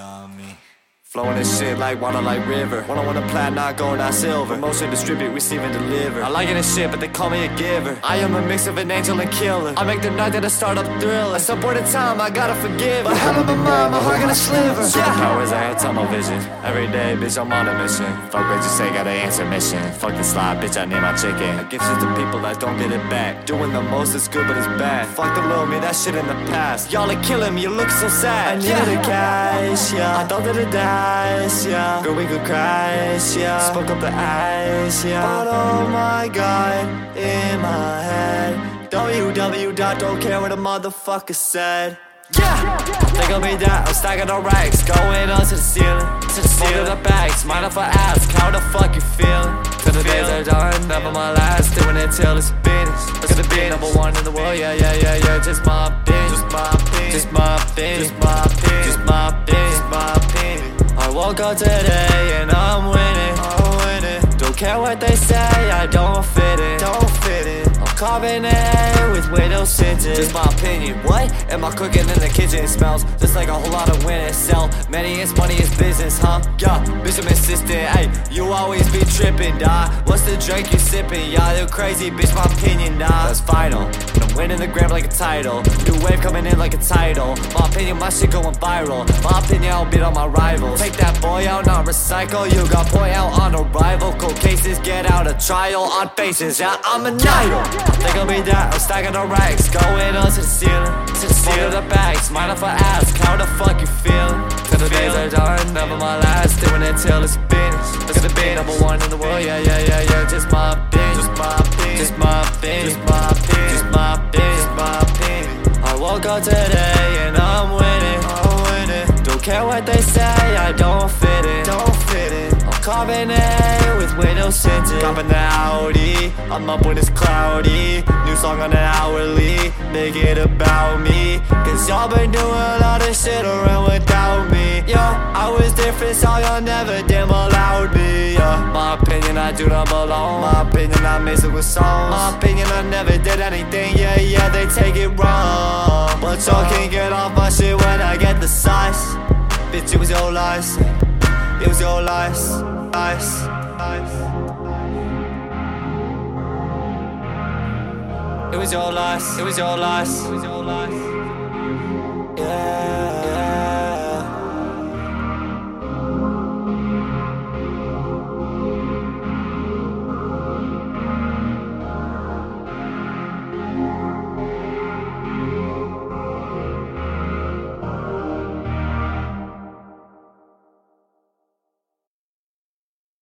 on me. Flowing this shit like water, like river. One on one, a plat, not gold, not silver. Motion distribute, receive and deliver. I like it this shit, but they call me a giver. I am a mix of an angel and killer. I make the night that I start up thriller. At some point in time, I gotta forgive. But hell of a mind, my heart gonna sliver. Superpowers, I had tunnel vision. Every day, bitch, I'm on a mission. Fuck what you say, gotta answer mission. Fuck the slide, bitch, I need my chicken. I give shit to people that don't get it back. Doing the most is good, but it's bad. Fuck the little me, that shit in the past. Y'all are killing me, you look so sad. I needed the cash, yeah. I thought that it yeah. Girl, we could crash, yeah. Spoke up the ice, yeah. But oh my god, in my head. WW dot don't care what a motherfucker said. Yeah, think of me down, I'm stacking the racks, going up to the ceiling, to the ceiling. the bags, mind if I ask, how the fuck you feeling? Till the days are done, never my last, doing it till it's finished. The be number one in the world, yeah, yeah, yeah, yeah, just my opinion, just my opinion, just my opinion, just my opinion, just my opinion, just my opinion. I woke up today and I'm winning, I'm winning. Don't care what they say, I don't fit it. don't fit in. I'm carving it with windows tinted. Just my opinion. What? Am I cooking in the kitchen? It smells just like a whole lot of winning. Sell money is money is business, huh? Yeah, bitch, I'm insistent. Hey, you always be tripping, dawg. What's the drink you sipping? Yeah, you crazy, bitch. My opinion, nah. That's final. Winning the gram like a title. New wave coming in like a title. My opinion, my shit going viral. My opinion, I'll beat on my rivals. Take that boy out, not recycle. You got point out on arrival. Cold cases, get out of trial on faces. Yeah, I'm an idol. Think I'll be down, I'm stacking the racks, going up to the ceiling, to the ceiling. the bags, mind if I ask, how the fuck you feeling? Till the days are done, never my last, doing until it till it's finished. At the be number one in the world, yeah, yeah, yeah, yeah, just my bitch. just my Today and I'm winning, I'm winning. Don't care what they say, I don't fit in, don't fit in. I'm carving it with windows tinted. Copping the Audi, I'm up when it's cloudy. New song on the hourly, make it about me. Cause y'all been doing a lot of shit around without me. Yeah, I was different, so y'all never dim allowed me. My opinion, I do not belong. My opinion, I it with songs. My opinion, I never did anything. Yeah, yeah, It was your lies. It was your lies. Lies. Lies. It was your lies. It was your lies. It was your lies. Yeah.